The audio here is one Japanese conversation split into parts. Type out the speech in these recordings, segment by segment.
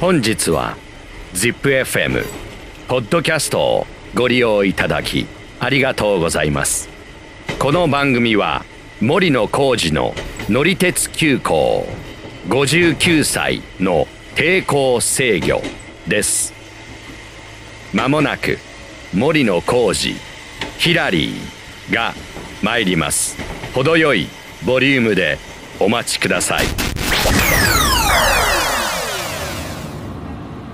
本日は ZIPFM ポッドキャストをご利用いただきありがとうございます。この番組は森野浩二の乗り鉄急行59歳の抵抗制御です。まもなく森野浩二ヒラリーが参ります。程よいボリュームでお待ちください。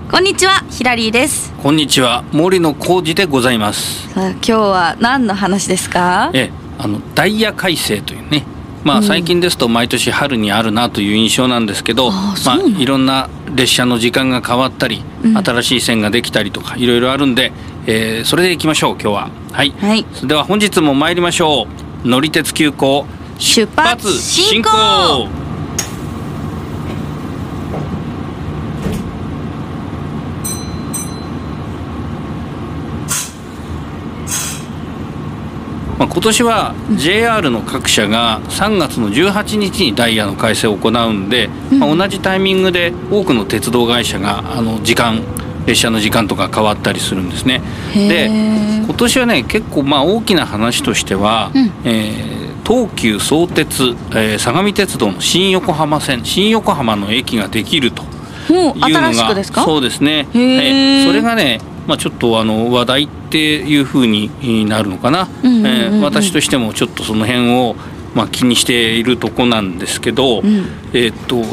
こんにちは、ヒラリーです。こんにちは森野浩二でございます。さあ今日は何の話ですか？ええあのダイヤ改正というね。まあ最近ですと毎年春にあるなという印象なんですけど、ああまあいろんな列車の時間が変わったり、うん。新しい線ができたりとかいろいろあるんで、えーそれでいきましょう今日は。はい、はい。では本日も参りましょう。乗り鉄急行出発進行まあ、今年は JR の各社が3月の18日にダイヤの改正を行うんで、まあ、同じタイミングで多くの鉄道会社があの時間列車の時間とか変わったりするんですね。へでー今年はね結構まあ大きな話としては、うん。えー東急相鉄、えー相模鉄道の新横浜線新横浜の駅ができるというのが？そうですね、えそれがね、まあ、ちょっとあの話題っていうふうになるのかな、うんうんうんうん。えー私としてもちょっとその辺を、まあ、気にしているとこなんですけど、うん。えーっと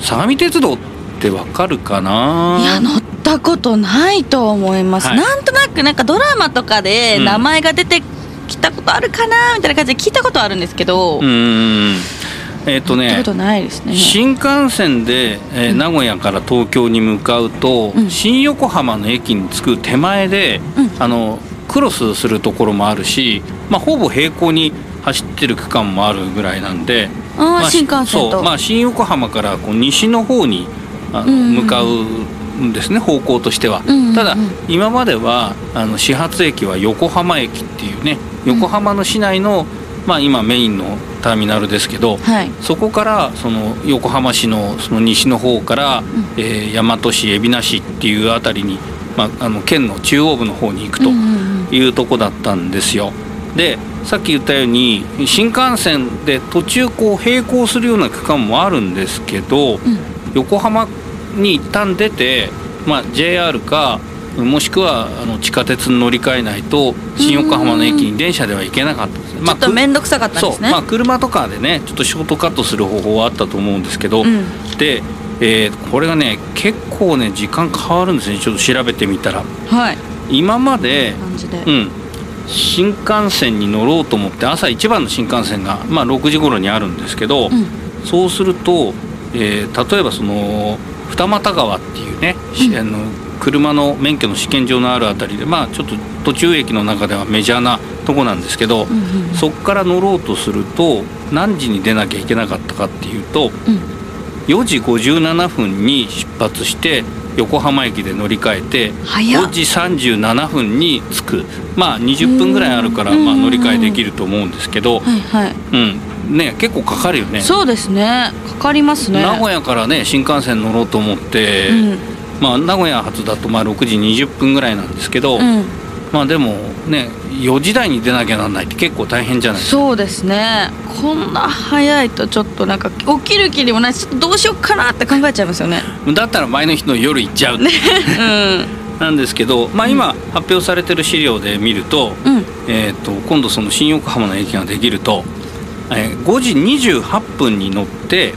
相模鉄道ってわかるかな？いや乗ったことないと思います、はい。なんとなくなんかドラマとかでうん。名前が出てきたことあるかな？みたいな感じで聞いたことあるんですけど、うーんえーっとね乗ったことないですね。新幹線で、えーうん。名古屋から東京に向かうと、うん。新横浜の駅に着く手前で、うん。あのクロスするところもあるし、まあ、ほぼ平行に走ってる区間もあるぐらいなんで、あーまあ新幹線と。まあ、新横浜からこう西の方にあのうんうんうん。向かうんですね方向としては。うんうんうん。ただ今まではあの始発駅は横浜駅っていうね横浜の市内の、まあ、今メインのターミナルですけど、はい。そこからその横浜市のその西の方から、えー大和市海老名市っていうあたりに、まあ、あの県の中央部の方に行くとうんうんうんいうとこだったんですよ。でさっき言ったように新幹線で途中こう並行するような区間もあるんですけど、うん横浜に一旦出て、まあ、JR かもしくはあの地下鉄に乗り換えないと新横浜の駅に電車では行けなかったちょっと面倒くさかったんですね。まあ、車とかでねちょっとショートカットする方法はあったと思うんですけど、うん。で、えーこれがね結構ね時間変わるんですね。ちょっと調べてみたら。はい。今まで。うん、新幹線に乗ろうと思って朝一番の新幹線が、まあ、6時頃にあるんですけど、うん。そうすると、えー例えばその二俣川っていうね、しうん。あの車の免許の試験場のあるあたりでまあちょっと途中駅の中ではメジャーなとこなんですけど、うんうんうんそこから乗ろうとすると何時に出なきゃいけなかったかっていうとうん4時57分に出発して横浜駅で乗り換えて早っ5時37分に着くまあ20分ぐらいあるからうんまあ乗り換えできると思うんですけど、はいはい。うんね、結構かかるよね。そうですね。かかりますね。名古屋からね新幹線乗ろうと思って、うんまあ、名古屋発だとまあ6時20分ぐらいなんですけど、うん。まあでもね4時台に出なきゃなんないって結構大変じゃないですか。そうですね。こんな早いとちょっとなんか起きる気にもないし、ちょっとどうしようかなって考えちゃいますよね。だったら前の日の夜行っちゃう、うん。なんですけど、まあ、今発表されてる資料で見ると,、うん。えー、と今度その新横浜の駅ができると、えー5時28分に乗って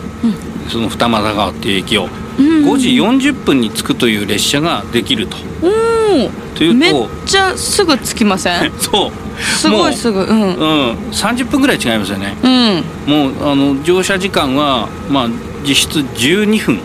その二俣川っていう駅をうん。5時40分に着くという列車ができると。おというお。めっとちゃすぐ着きません？そうすごいすぐ。うん。うん、30分ぐらい違いますよねうん。もうあの乗車時間は、まあ、実質12分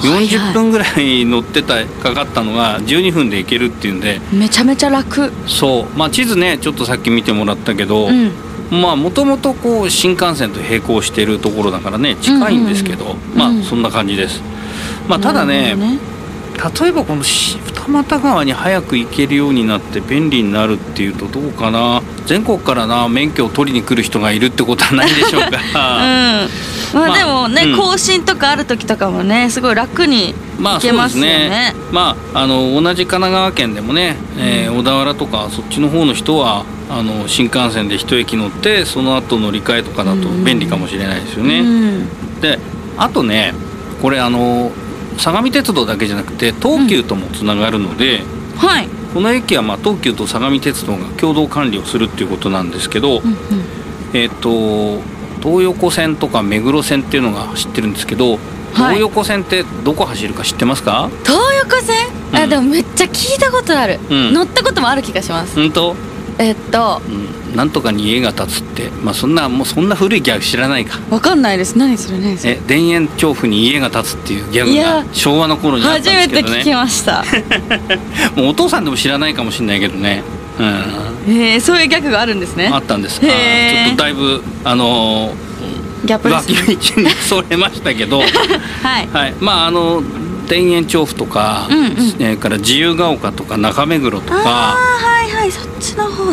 40分ぐらい乗ってたかかったのが12分で行けるっていうんでめちゃめちゃ楽。そう、まあ、地図ねちょっとさっき見てもらったけど、うん。まあもともとこう新幹線と並行しているところだからね近いんですけど、まうんあそんな感じです。まあ、ただねなる例えばこのし二俣川に早く行けるようになって便利になるっていうとどうかな全国からな免許を取りに来る人がいるってことはないでしょうか。ほどねまあでもね、うん。更新とかある時とかもねすごい楽に行けますよね。ね。まああの同じ神奈川県でもね、えー小田原とかそっちの方の人はあの新幹線で一駅乗ってその後乗り換えとかだと便利かもしれないですよね。うん。であとねこれあの相模鉄道だけじゃなくて東急ともつながるので、はい、この駅はまあ東急と相模鉄道が共同管理をするっていうことなんですけど、うんうん。えっ、と東横線とか目黒線っていうのが走ってるんですけど、はい。東横線ってどこ走るか知ってますか？東横線、うん。あでもめっちゃ聞いたことある、うん。乗ったこともある気がします、うんと、えっとうん、なんとかに家が建つって。まあそんなもうそんな古いギャグ知らないか。わかんないです。何それ何それ。え田園調布に家が建つっていうギャグが昭和の頃にあったん初ですけどね。めて聞きました。もうお父さんでも知らないかもしれないけどね。うん。えー、そういうギャグがあるんですね。あったんです。ちょっとだいぶあのー、ギャップです脇ね道にそれましたけど。はい。はい。まああの田園調布とか、うんうん。えーから自由が丘とか中目黒とああかはいはい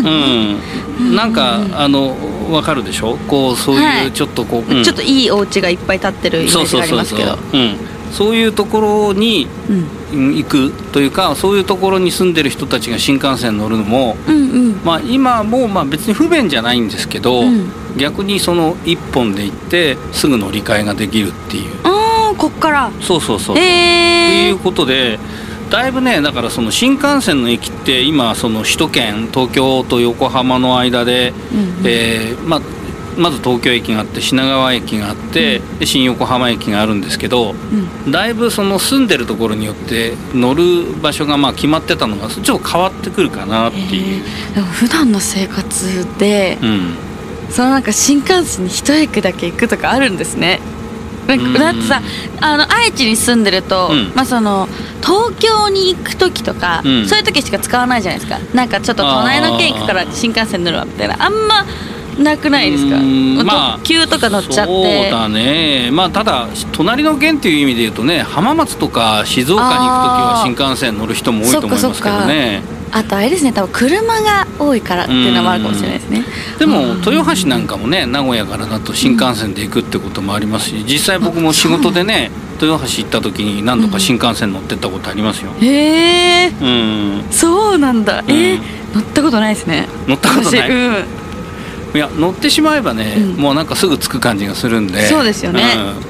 そっちの方に、うん、なんかあのわかるでしょ？こうそうはい。いうちょっとこう、うんちょっといいお家がいっぱい建ってるイメージがありますけど。うん、そういうところにうん。うん行くというかそういうところに住んでる人たちが新幹線乗るのも、うんうん。まあ、今もまあ別に不便じゃないんですけど、うん。逆にその一本で行ってすぐ乗り換えができるっていう。ああこっから。そうそうそうそう、へってえいうことでだいぶねだからその新幹線の駅って今その首都圏東京と横浜の間で、うんうん。えーまあまず東京駅があって品川駅があって、で新横浜駅があるんですけどうん。だいぶその住んでるところによって乗る場所がまあ決まってたのがちょっと変わってくるかなっていう。へー。でも普段の生活でうん。そのなんか新幹線に一駅だけ行くとかあるんですねだってさあの愛知に住んでると、うん。まあその東京に行く時とか、うん。そういう時しか使わないじゃないですか。なんかちょっと隣の県行くから新幹線乗るわみたいな。あんまなくないですか？まあ特急とか乗っちゃっそうてだね。まあただ隣の県っていう意味で言うとね浜松とか静岡に行く時は新幹線乗る人も多いと思いますけどねあとあれですね多分車が多いからっていうのもあるかもしれないですね。でも豊橋なんかもね名古屋からだと新幹線で行くってこともありますし実際僕も仕事でね豊橋行った時に何度か新幹線乗ってったことありますよ。へえうん。そうなんだ、え乗ったことないですね。乗ったことない？私うん。いや乗ってしまえばね、うん。もうなんかすぐ着く感じがするんで。そうですよね。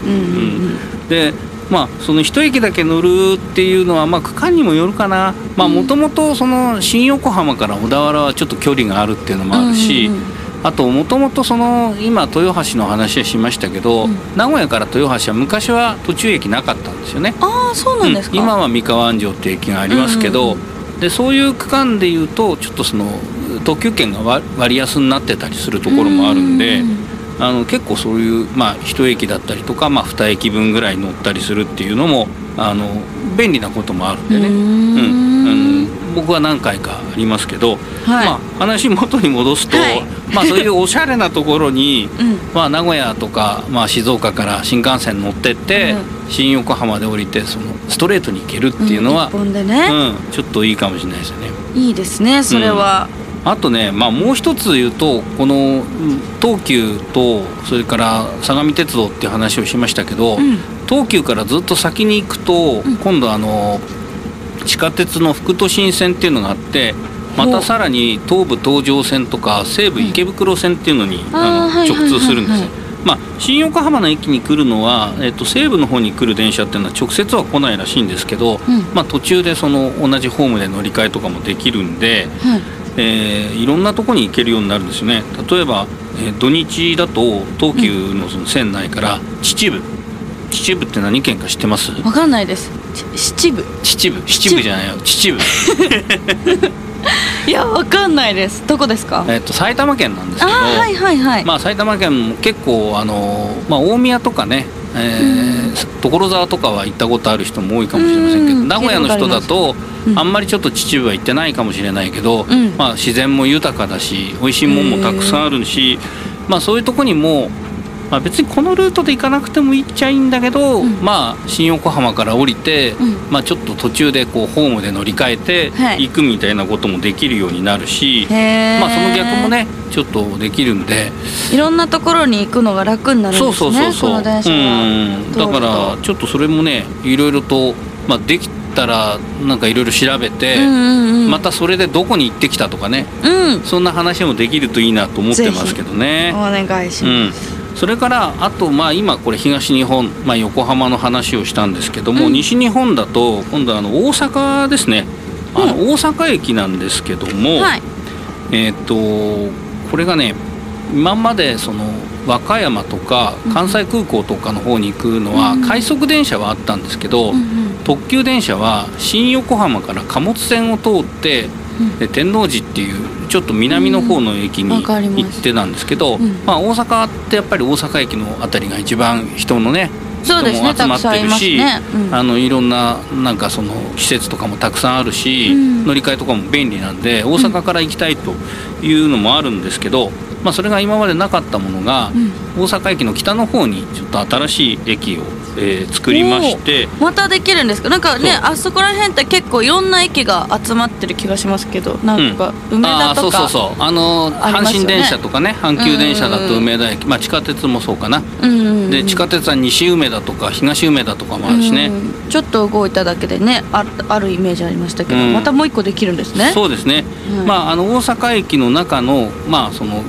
うん。うんうんうん。でまあその一駅だけ乗るっていうのはまあ区間にもよるかな。まあもともとその新横浜から小田原はちょっと距離があるっていうのもあるし、うんうんうん。あともともとその今豊橋の話はしましたけど、うん。名古屋から豊橋は昔は途中駅なかったんですよね。ああそうなんですか、うん。今は三河安城っていう駅がありますけど、うんうんでそういう区間でいうとちょっとその特急券が割割安になってたりするところもあるんで。うあの結構そういう、まあ、一駅だったりとか、まあ、二駅分ぐらい乗ったりするっていうのもあの便利なこともあるんでね、うーん。うん。あの僕は何回かありますけど、はい。まあ、話元に戻すと、はい。まあ、そういうおしゃれなところに、うん。まあ、名古屋とか、まあ、静岡から新幹線乗ってって、新横浜で降りてそのストレートに行けるっていうのはん、一本でね、うん。ちょっといいかもしれないですよね。いいですねそれは、あとね、まあ、もう一つ言うとこのうん東急とそれから相模鉄道っていう話をしましたけど、うん。東急からずっと先に行くと、うん。今度あの地下鉄の副都心線っていうのがあってまたさらに東武東上線とか西武池袋線っていうのに、あーあの直通するんですね。まあ、新横浜の駅に来るのは、えっと、西武の方に来る電車っていうのは直接は来ないらしいんですけど、うん。まあ、途中でその同じホームで乗り換えとかもできるんで、はいえーいろんなとこに行けるようになるんですよね。例えば、えー土日だと東急のその線内から秩父。秩父って何県か知ってます？わかんないです。ち七部秩父。秩父じゃないよ。秩父。いやわかんないです。どこですか？えっと埼玉県なんですけどはいはいはい、まあ、埼玉県も結構あの、まあ、大宮とかね、えー所沢とかは行ったことある人も多いかもしれませんけどうん名古屋の人だとうんあんまりちょっと秩父は行ってないかもしれないけど、うん。まあ、自然も豊かだし美味しいもんもたくさんあるし、まあ、そういうとこにもまあ、別にこのルートで行かなくてもいいっちゃいいんだけど、うん。まあ新横浜から降りて、うん。まあ、ちょっと途中でこうホームで乗り換えてはい。行くみたいなこともできるようになるし、へー。まあ、その逆もねちょっとできるんで。いろんなところに行くのが楽になるんですそねうそうそうそう。この電車うん。だからちょっとそれもねいろいろと、まあ、できたらなんかいろいろ調べて、うんうんうん。またそれでどこに行ってきたとかね。うん。そんな話もできるといいなと思ってますけどね。お。願いしうん。ます、それからあとまあ今これ東日本、まあ、横浜の話をしたんですけども、うん。西日本だと今度はあの大阪ですね。あの大阪駅なんですけども、はい。えーっとこれがね今までその和歌山とか関西空港とかの方に行くのはうん。快速電車はあったんですけど、特急電車は新横浜から貨物線を通ってうんで天王寺っていうちょっと南の方の駅に行ってたんですけど、うん。まあ、大阪ってやっぱり大阪駅の辺りが一番人のねそうですね人も集まってるし、たくさんいますね。うん。あのいろんななんかその施設とかもたくさんあるし、うん。乗り換えとかも便利なんで大阪から行きたいというのもあるんですけど、まあ、それが今までなかったものが、うん。大阪駅の北の方にちょっと新しい駅を、えー作りまして。またできるんですか？なんかねあそこら辺って結構いろんな駅が集まってる気がしますけどなんか梅田とか、あーそうそうそう。あの阪神電車とかね阪急電車だと梅田駅、まあ、地下鉄もそうかな、うんうんうんで地下鉄は西梅田とか東梅田とかもあるしね、うんちょっと動いただけでねああるイメージありましたけど、うん。またもう一個できるんですね。そうですね、はいまああの大阪駅の中のまあその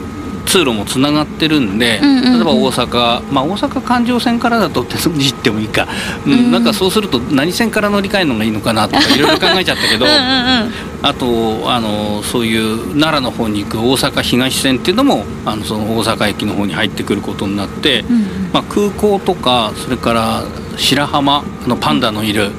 通路もつながってるんで、うんうんうん。例えば大阪、まあ、大阪環状線からだと手筋ってもいいか、うんうんなんかそうすると何線から乗り換えるのがいいのかなとか いろいろ考えちゃったけどうんあとあのそういう奈良の方に行く大阪東線っていうのもあのその大阪駅の方に入ってくることになって、うんうん。まあ、空港とかそれから白浜あのパンダのいる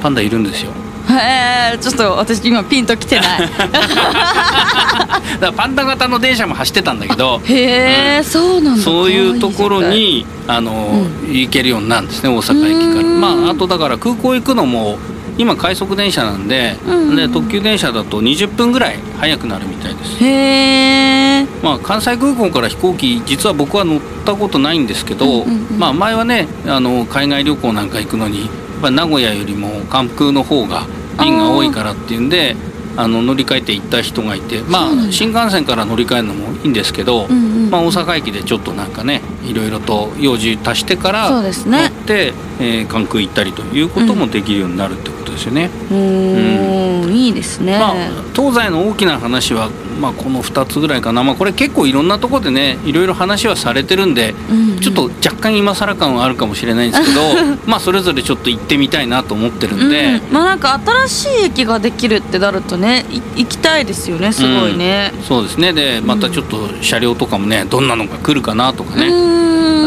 パンダいるんですよへえちょっと私今ピンときてない。だパンダ型の電車も走ってたんだけどへえ、そうなんだ。そういうところにあの、行けるようになるんですね大阪駅から。うん。まああとだから空港行くのも今快速電車なんで,、うん。で特急電車だと20分ぐらい早くなるみたいです。へえまあ、関西空港から飛行機実は僕は乗ったことないんですけど、うんうんうん。まあ、前はねあの海外旅行なんか行くのにぱり名古屋よりも関空の方が便が多いからっていうんであの乗り換えて行った人がいて、まあ、新幹線から乗り換えるのもいいんですけど、まあ、大阪駅でちょっとなんかねいろいろと用事足してからそうです乗っねて、えー関空行ったりということもできるようになるってことですよね。うーん。いいですね、まあ、東西の大きな話は、まあ、この2つぐらいかな、まあ、これ結構いろんなところでねいろいろ話はされてるんで、うんうん。ちょっと若干今更感はあるかもしれないんですけど まあそれぞれちょっと行ってみたいなと思ってるんで、うん、まあなんか新しい駅ができるってなるとねい行きたいですよねすごいね、そうですね。でまたちょっと車両とかもねどんなのが来るかなとかうね、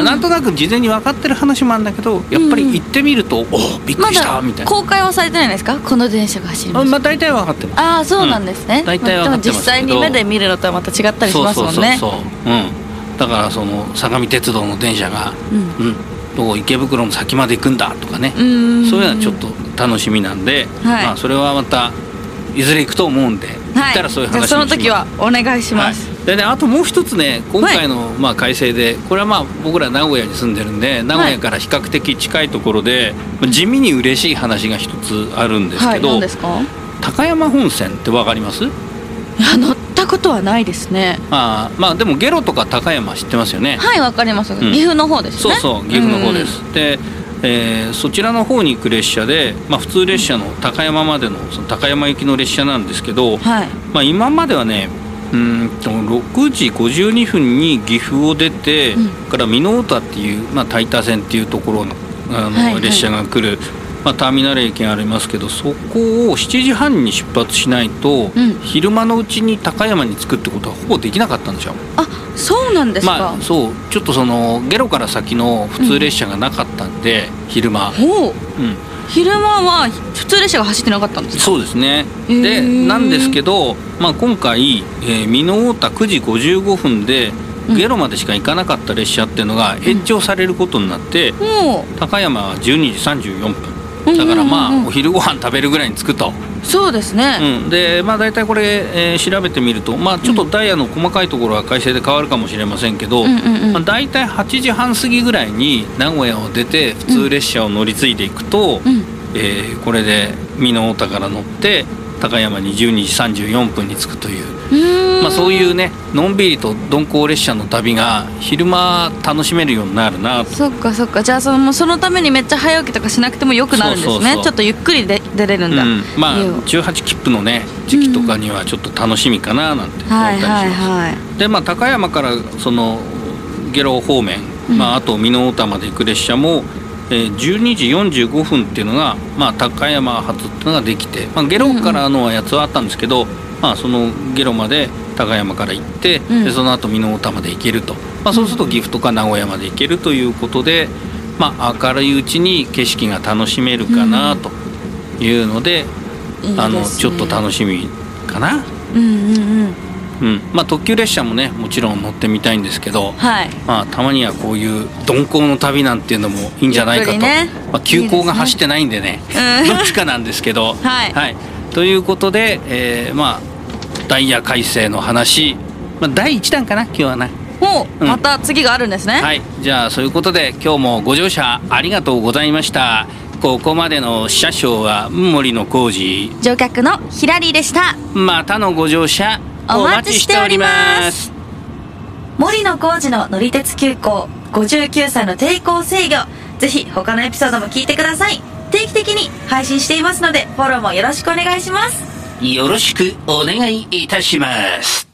なんとなく事前に分かってる話もあるんだけどやっぱり行ってみると、おおびっくまりしただみたいな、公開はされてないんですか？この電車が走ります。あまあ、大体分かってます。ああそうなんですね、うん。大体わかってます実際に目で見るのとはまた違ったりしますもんね。そうそうそうそう、うん、だからその相模鉄道の電車が、うん。うん、どこ池袋の先まで行くんだとかね、うーん。そういうのはちょっと楽しみなんで、はい。まあ、それはまたいずれ行くと思うんで、行はい。ったらそういう話その時はお願いします、はい、でねあともう一つね今回の、まあ、改正でこれはまあ僕ら名古屋に住んでるんで名古屋から比較的近いところで、まあ地味に嬉しい話が一つあるんですはいけど、何ですか？高山本線ってわかります？いや乗ったことはないですね。あーまあでもゲロとか高山知ってますよね、はいわかります、ん。岐阜の方ですね。そうそう岐阜の方です、で、えーそちらの方に行く列車で、まあ、普通列車の高山までのその高山行きの列車なんですけど、はい。まあ、今まではねうーんと6時52分に岐阜を出て、うん。から美濃太っていう、まあ、タイタ線っていうところのあの、はいはい。列車が来る、まあ、ターミナル駅がありますけどそこを7時半に出発しないと、うん。昼間のうちに高山に着くってことはほぼできなかったんですよ。あそうなんですか、まあそうちょっとそのゲロから先の普通列車がなかったんで、昼間、ほう。うん、昼間は普通列車が走ってなかったんですかそうですね。でなんですけど、まあ、今回、えー、美濃太9時55分でうん。ゲロまでしか行かなかった列車っていうのが延長されることになって、ほ高山は12時34う分。だからまあ、うんうん。うんお昼ご飯食べるぐらいに着くとそうですね、うん、でまあ大体これ、えー調べてみると、まあ、ちょっとダイヤの細かいところは改正で変わるかもしれませんけど、うんうんうん。まあ、大体8時半過ぎぐらいに名古屋を出て普通列車を乗り継いでいくと、うん。えーこれで美濃太田から乗って高山に12時34分に着くという、まあ、そういうねのんびりと鈍行列車の旅が昼間楽しめるようになるな。と。そっかそっか。じゃあそのそのためにめっちゃ早起きとかしなくてもよくなるんですね。ちょっとゆっくりで出れるんだ、うん、まあ家を18切符のね時期とかにはちょっと楽しみかななんて思ったりします。はいはいはい。でまあ高山からその下呂方面、うん。まあ、あと美濃太田まで行く列車も、えー12時45分っていうのが、まあ、高山発っていうのができて、まあ、下呂からのやつはあったんですけど、まあ、その下呂まで高山から行って、うん。でその後美濃太田まで行けると、まあ、そうすると岐阜とか名古屋まで行けるということで、まあ、明るいうちに景色が楽しめるかなというので、いいですね。あのちょっと楽しみかな。うんうんうんうん。まあ、特急列車もねもちろん乗ってみたいんですけど、はい。まあ、たまにはこういう鈍行の旅なんていうのもいいんじゃないかと、ね。まあ、急行が走ってないんでね うん。どっちかなんですけど。はい。ということで、えーまあ、ダイヤ改正の話、まあ、第1弾かな今日はな。もううん。また次があるんですね、はい。じゃあそういうことで今日もご乗車ありがとうございました。ここまでの車掌は森野浩二乗客のヒラリーでした。またのご乗車お待ちしております。森野浩二の乗り鉄急行59歳の抵抗制御。ぜひ他のエピソードも聞いてください。定期的に配信していますのでフォローもよろしくお願いします。よろしくお願いいたします